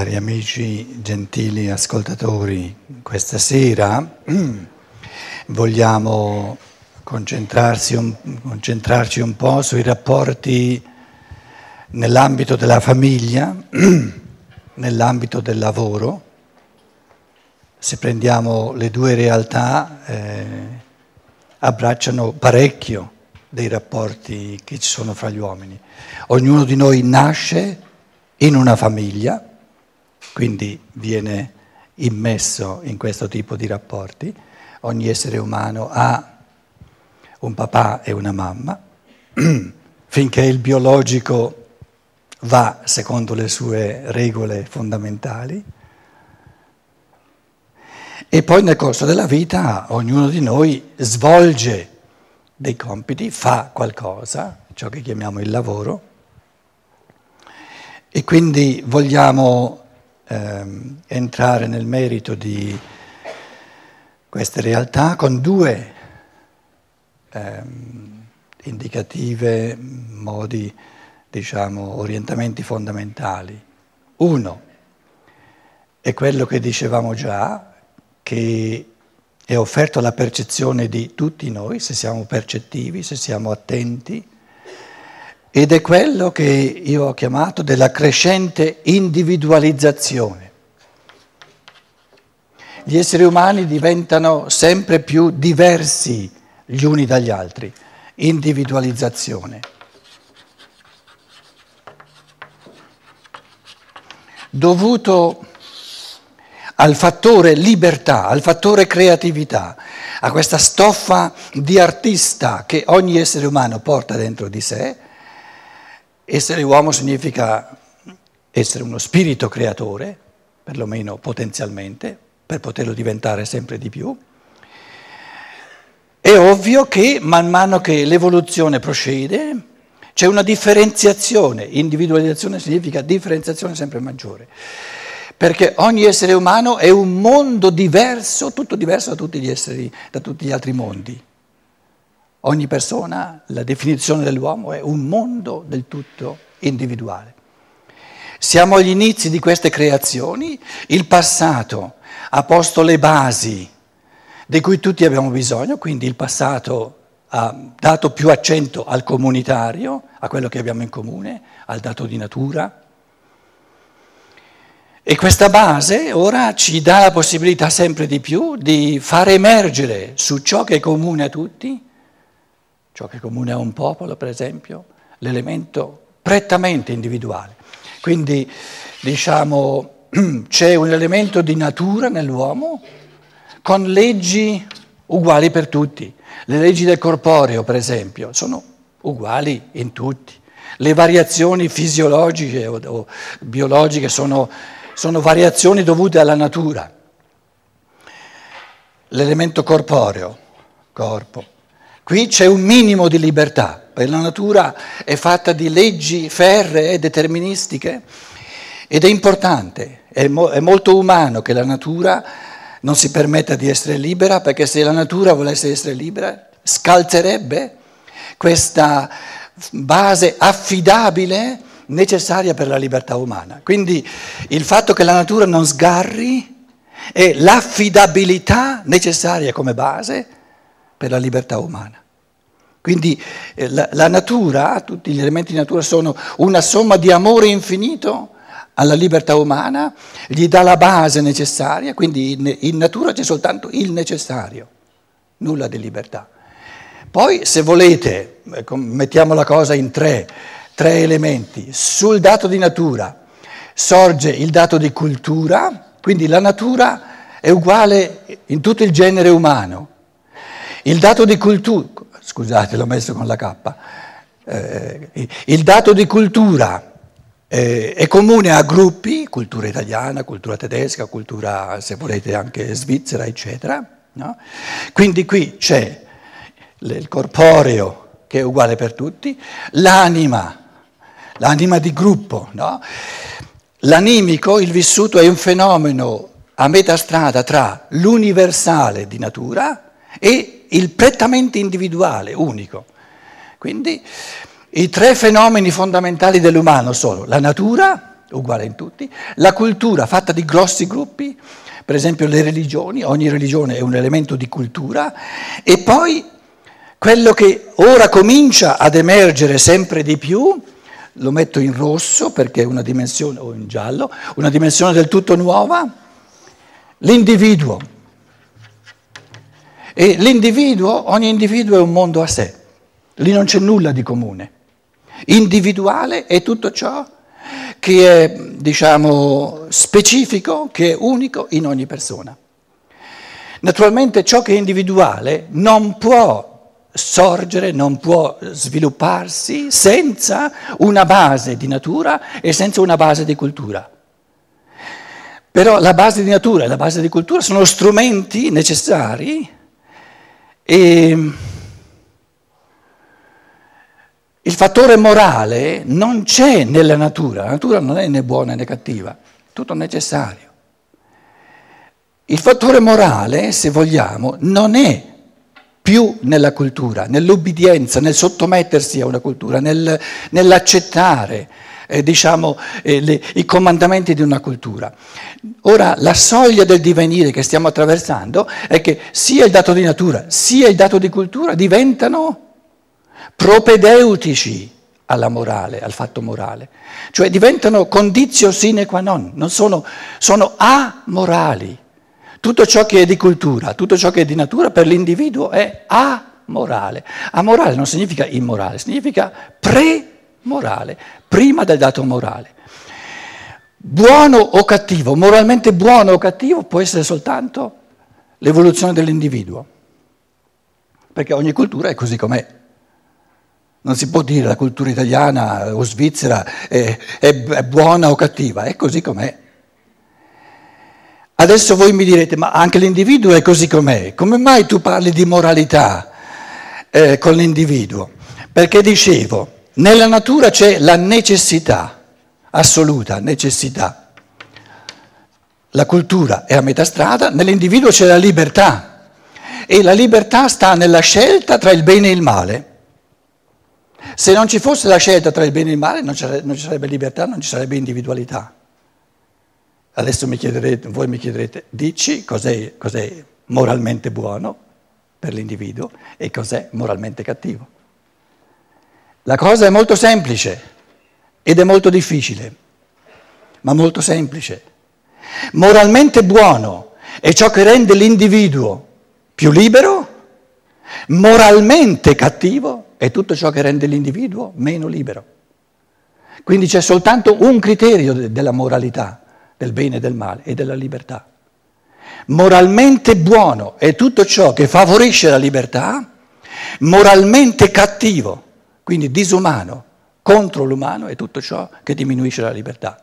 Cari amici, gentili ascoltatori, questa sera vogliamo concentrarci un, concentrarci un po' sui rapporti nell'ambito della famiglia, nell'ambito del lavoro. Se prendiamo le due realtà, eh, abbracciano parecchio dei rapporti che ci sono fra gli uomini. Ognuno di noi nasce in una famiglia quindi viene immesso in questo tipo di rapporti. Ogni essere umano ha un papà e una mamma, finché il biologico va secondo le sue regole fondamentali. E poi nel corso della vita ognuno di noi svolge dei compiti, fa qualcosa, ciò che chiamiamo il lavoro, e quindi vogliamo ehm, entrare nel merito di queste realtà con due ehm, indicative modi, diciamo, orientamenti fondamentali. Uno è quello che dicevamo già, che è offerto alla percezione di tutti noi, se siamo percettivi, se siamo attenti, ed è quello che io ho chiamato della crescente individualizzazione. Gli esseri umani diventano sempre più diversi gli uni dagli altri, individualizzazione. Dovuto al fattore libertà, al fattore creatività, a questa stoffa di artista che ogni essere umano porta dentro di sé, essere uomo significa essere uno spirito creatore, perlomeno potenzialmente, per poterlo diventare sempre di più. È ovvio che man mano che l'evoluzione procede c'è una differenziazione, individualizzazione significa differenziazione sempre maggiore, perché ogni essere umano è un mondo diverso, tutto diverso da tutti gli, esseri, da tutti gli altri mondi. Ogni persona, la definizione dell'uomo è un mondo del tutto individuale. Siamo agli inizi di queste creazioni, il passato ha posto le basi di cui tutti abbiamo bisogno, quindi il passato ha dato più accento al comunitario, a quello che abbiamo in comune, al dato di natura. E questa base ora ci dà la possibilità sempre di più di far emergere su ciò che è comune a tutti ciò che comune a un popolo, per esempio, l'elemento prettamente individuale. Quindi, diciamo, c'è un elemento di natura nell'uomo con leggi uguali per tutti. Le leggi del corporeo, per esempio, sono uguali in tutti. Le variazioni fisiologiche o, o biologiche sono, sono variazioni dovute alla natura. L'elemento corporeo, corpo, Qui c'è un minimo di libertà, la natura è fatta di leggi ferree, deterministiche, ed è importante, è, mo- è molto umano che la natura non si permetta di essere libera, perché se la natura volesse essere libera, scalzerebbe questa base affidabile necessaria per la libertà umana. Quindi il fatto che la natura non sgarri è l'affidabilità necessaria come base per la libertà umana. Quindi eh, la, la, natura, tutti gli elementi di natura sono una somma di amore infinito alla libertà umana, gli dà la base necessaria, quindi in, in natura c'è soltanto il necessario, nulla di libertà. Poi se volete, ecco, mettiamo la cosa in tre, tre elementi, sul dato di natura sorge il dato di cultura, quindi la natura è uguale in tutto il genere umano. Il dato di cultura, scusate l'ho messo con la K, eh, il dato di cultura eh, è comune a gruppi, cultura italiana, cultura tedesca, cultura se volete anche svizzera, eccetera. No? Quindi qui c'è il corporeo che è uguale per tutti, l'anima, l'anima di gruppo. No? L'animico, il vissuto, è un fenomeno a metà strada tra l'universale di natura e il prettamente individuale, unico. Quindi i tre fenomeni fondamentali dell'umano sono la natura, uguale in tutti, la cultura fatta di grossi gruppi, per esempio le religioni, ogni religione è un elemento di cultura, e poi quello che ora comincia ad emergere sempre di più, lo metto in rosso perché è una dimensione, o in giallo, una dimensione del tutto nuova, l'individuo. E l'individuo, ogni individuo è un mondo a sé, lì non c'è nulla di comune. Individuale è tutto ciò che è, diciamo, specifico, che è unico in ogni persona. Naturalmente ciò che è individuale non può sorgere, non può svilupparsi senza una base di natura e senza una base di cultura. Però la base di natura e la base di cultura sono strumenti necessari e il fattore morale non c'è nella natura, la natura non è né buona né cattiva, tutto necessario. Il fattore morale, se vogliamo, non è più nella cultura, nell'obbedienza, nel sottomettersi a una cultura, nel, nell'accettare eh, diciamo, eh, le, i comandamenti di una cultura. Ora, la soglia del divenire che stiamo attraversando è che sia il dato di natura sia il dato di cultura diventano propedeutici alla morale, al fatto morale, cioè diventano condizio sine qua non, non sono, sono amorali. Tutto ciò che è di cultura, tutto ciò che è di natura per l'individuo è amorale. Amorale non significa immorale, significa premorale, prima del dato morale. Buono o cattivo, moralmente buono o cattivo può essere soltanto l'evoluzione dell'individuo, perché ogni cultura è così com'è. Non si può dire la cultura italiana o svizzera è, è, è buona o cattiva, è così com'è. Adesso voi mi direte, ma anche l'individuo è così com'è, come mai tu parli di moralità eh, con l'individuo? Perché dicevo, nella natura c'è la necessità, assoluta necessità. La cultura è a metà strada, nell'individuo c'è la libertà e la libertà sta nella scelta tra il bene e il male. Se non ci fosse la scelta tra il bene e il male non ci sarebbe libertà, non ci sarebbe individualità. Adesso mi voi mi chiederete, dici cos'è, cos'è moralmente buono per l'individuo e cos'è moralmente cattivo. La cosa è molto semplice ed è molto difficile, ma molto semplice. Moralmente buono è ciò che rende l'individuo più libero, moralmente cattivo è tutto ciò che rende l'individuo meno libero. Quindi c'è soltanto un criterio della moralità del bene e del male e della libertà. Moralmente buono è tutto ciò che favorisce la libertà, moralmente cattivo, quindi disumano, contro l'umano è tutto ciò che diminuisce la libertà.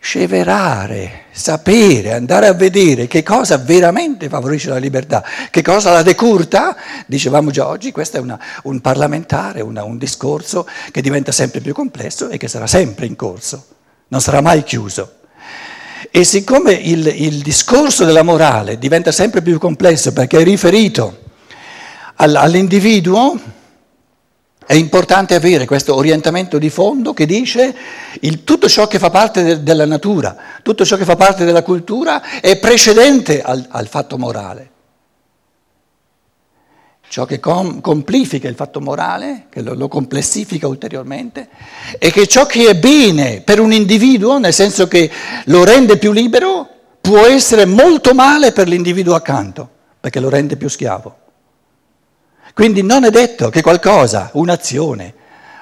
Sceverare, sapere, andare a vedere che cosa veramente favorisce la libertà, che cosa la decurta, dicevamo già oggi, questo è una, un parlamentare, una, un discorso che diventa sempre più complesso e che sarà sempre in corso, non sarà mai chiuso. E siccome il, il discorso della morale diventa sempre più complesso perché è riferito all'individuo, è importante avere questo orientamento di fondo che dice il, tutto ciò che fa parte de, della natura, tutto ciò che fa parte della cultura è precedente al, al fatto morale ciò che com- complifica il fatto morale, che lo, lo, complessifica ulteriormente, e che ciò che è bene per un individuo, nel senso che lo rende più libero, può essere molto male per l'individuo accanto, perché lo rende più schiavo. Quindi non è detto che qualcosa, un'azione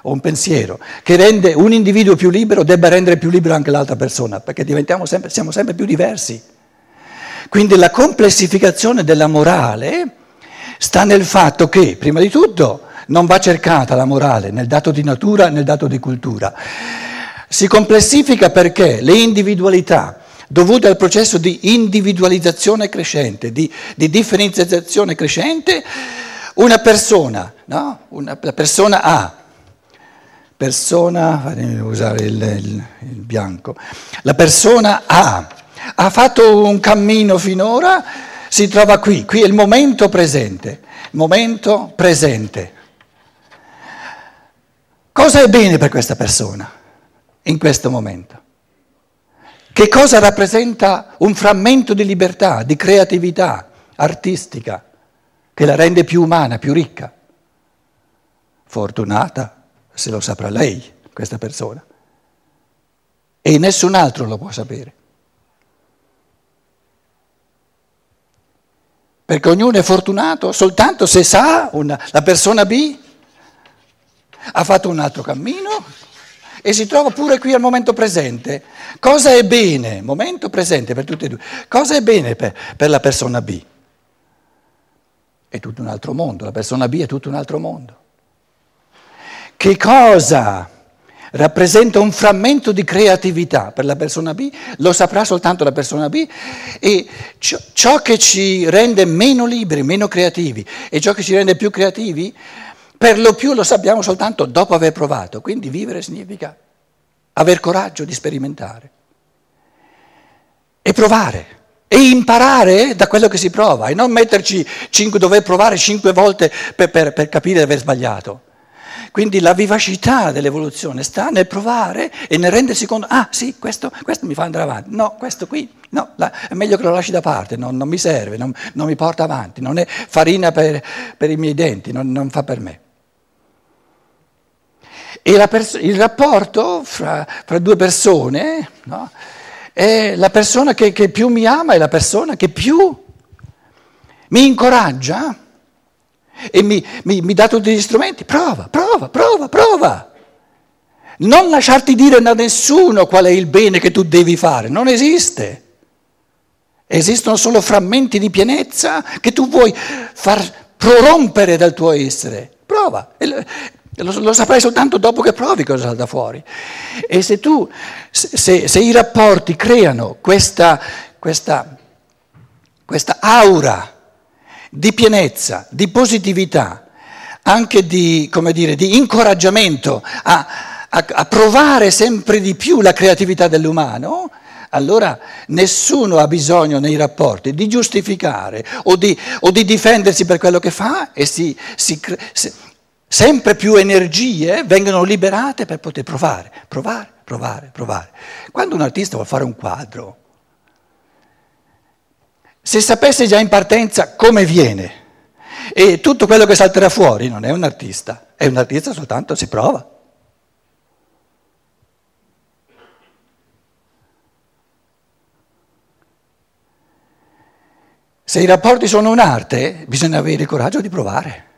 o un pensiero, che rende un individuo più libero debba rendere più libero anche l'altra persona, perché sempre, siamo sempre più diversi. Quindi la complessificazione della morale sta nel fatto che, prima di tutto, non va cercata la morale nel dato di natura, nel dato di cultura. Si complessifica perché le individualità dovute al processo di individualizzazione crescente, di, di differenziazione crescente, una persona, no? una, la persona A, persona, fatemi usare il, il, il bianco, la persona A ha fatto un cammino finora si trova qui, qui è il momento presente, momento presente. Cosa è bene per questa persona in questo momento? Che cosa rappresenta un frammento di libertà, di creatività artistica, che la rende più umana, più ricca? Fortunata se lo saprà lei, questa persona. E nessun altro lo può sapere. Perché ognuno è fortunato soltanto se sa, una, la persona B ha fatto un altro cammino e si trova pure qui al momento presente. Cosa è bene? Momento presente per tutti e due. Cosa è bene per, per la persona B? È tutto un altro mondo, la persona B è tutto un altro mondo. Che cosa rappresenta un frammento di creatività per la persona B, lo saprà soltanto la persona B e ciò che ci rende meno liberi, meno creativi e ciò che ci rende più creativi, per lo più lo sappiamo soltanto dopo aver provato. Quindi vivere significa aver coraggio di sperimentare e provare e imparare da quello che si prova e non metterci cinque, dover provare cinque volte per, per, per capire di aver sbagliato. Quindi la vivacità dell'evoluzione sta nel provare e nel rendersi conto, ah sì, questo, questo mi fa andare avanti, no, questo qui, no, la, è meglio che lo lasci da parte, non, non mi serve, non, non, mi porta avanti, non è farina per, per i miei denti, non, non fa per me. E pers- il rapporto fra, fra due persone no, è la persona che, che più mi ama, è la persona che più mi incoraggia e mi, mi, mi dà tutti gli strumenti, prova, prova, prova, prova. Non lasciarti dire da nessuno qual è il bene che tu devi fare, non esiste. Esistono solo frammenti di pienezza che tu vuoi far prorompere dal tuo essere. Prova. Lo, lo, saprai soltanto dopo che provi cosa salta fuori. E se tu, se, se i rapporti creano questa, questa, questa aura di pienezza, di positività, anche di, dire, di incoraggiamento a, a, a provare sempre di più la creatività dell'umano, allora nessuno ha bisogno nei rapporti di giustificare o di, o di difendersi per quello che fa e si, si, si, sempre più energie vengono liberate per poter provare, provare, provare, provare. Quando un artista vuole fare un quadro, se sapesse già in partenza come viene e tutto quello che salterà fuori, non è un artista, è un artista soltanto si prova. Se i rapporti sono un'arte, bisogna avere il coraggio di provare.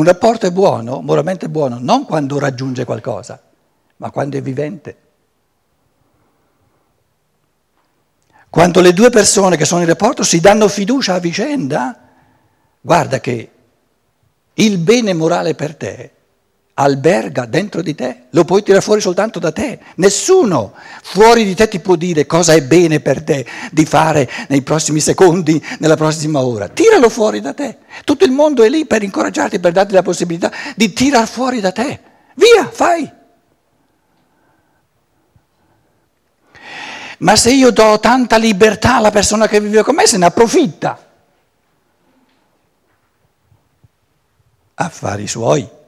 Un rapporto è buono, moralmente buono, non quando raggiunge qualcosa, ma quando è vivente. Quando le due persone che sono in rapporto si danno fiducia a vicenda, guarda che il bene morale per te alberga dentro di te, lo puoi tirare fuori soltanto da te. Nessuno fuori di te ti può dire cosa è bene per te di fare nei prossimi secondi, nella prossima ora. Tiralo fuori da te. Tutto il mondo è lì per incoraggiarti, per darti la possibilità di tirar fuori da te. Via, fai. Ma se io do tanta libertà alla persona che vive con me, se ne approfitta. Affari suoi.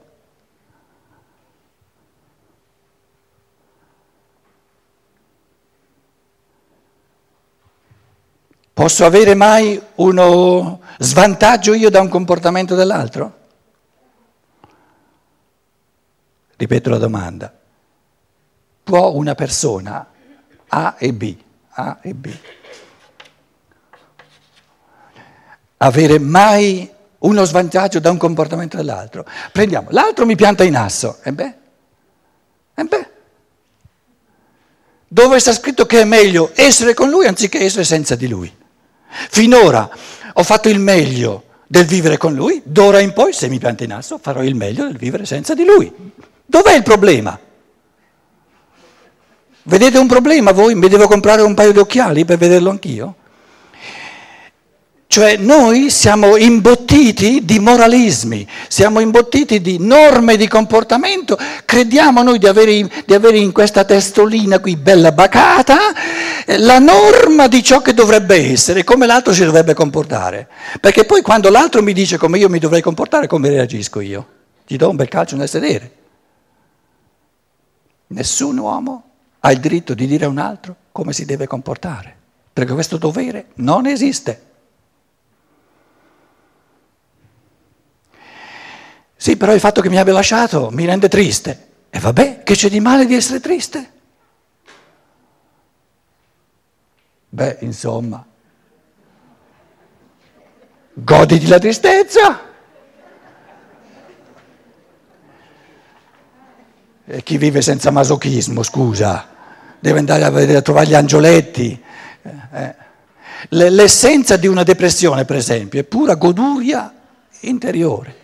Posso avere mai uno svantaggio io da un comportamento dell'altro? Ripeto la domanda. Può una persona A e B, A e B, avere mai uno svantaggio da un comportamento dell'altro? Prendiamo, l'altro mi pianta in asso, e beh, e beh, dove sta scritto che è meglio essere con lui anziché essere senza di lui? Finora ho fatto il meglio del vivere con lui, d'ora in poi, se mi pianta in asso, farò il meglio del vivere senza di lui. Dov'è il problema? Vedete un problema voi? Mi devo comprare un paio di occhiali per vederlo anch'io? Cioè noi siamo imbottiti di moralismi, siamo imbottiti di norme di comportamento, crediamo noi di avere, di avere in questa testolina qui bella bacata la norma di ciò che dovrebbe essere, come l'altro si dovrebbe comportare. Perché poi quando l'altro mi dice come io mi dovrei comportare, come reagisco io? Gli do un bel calcio nel sedere. Nessun uomo ha il diritto di dire a un altro come si deve comportare, perché questo dovere non esiste. Sì, però il fatto che mi abbia lasciato mi rende triste. E vabbè, che c'è di male di essere triste? Beh, insomma, goditi la tristezza. E chi vive senza masochismo, scusa, deve andare a, vedere, a trovare gli angioletti. Eh. L'essenza di una depressione, per esempio, è pura goduria interiore.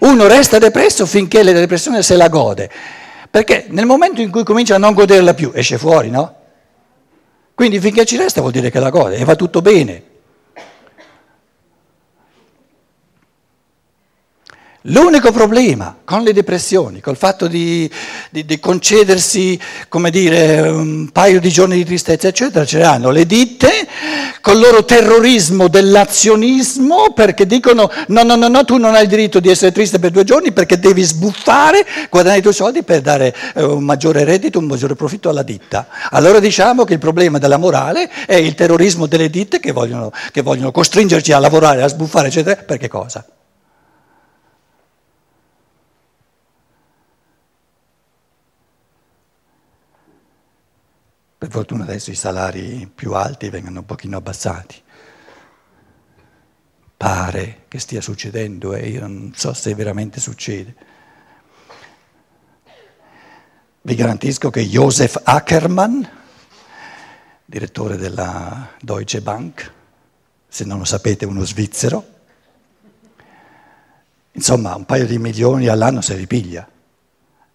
Uno resta depresso finché la depressione se la gode, perché nel momento in cui comincia a non goderla più, esce fuori, no? Quindi finché ci resta vuol dire che la gode e va tutto bene. L'unico problema con le depressioni, col fatto di, di, di, concedersi, come dire, un paio di giorni di tristezza, eccetera, ce l'hanno le ditte col loro terrorismo dell'azionismo perché dicono no, no, no, no, tu non hai il diritto di essere triste per due giorni perché devi sbuffare, guadagnare i tuoi soldi per dare eh, un maggiore reddito, un maggiore profitto alla ditta. Allora diciamo che il problema della morale è il terrorismo delle ditte che vogliono, che vogliono costringerci a lavorare, a sbuffare, eccetera, per che cosa? Per fortuna adesso i salari più alti vengono un pochino abbassati. Pare che stia succedendo e io non so se veramente succede. Vi garantisco che Josef Ackermann, direttore della Deutsche Bank, se non lo sapete uno svizzero, insomma un paio di milioni all'anno se li piglia.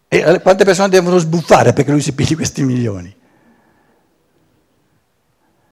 E quante persone devono sbuffare perché lui si pigli questi milioni?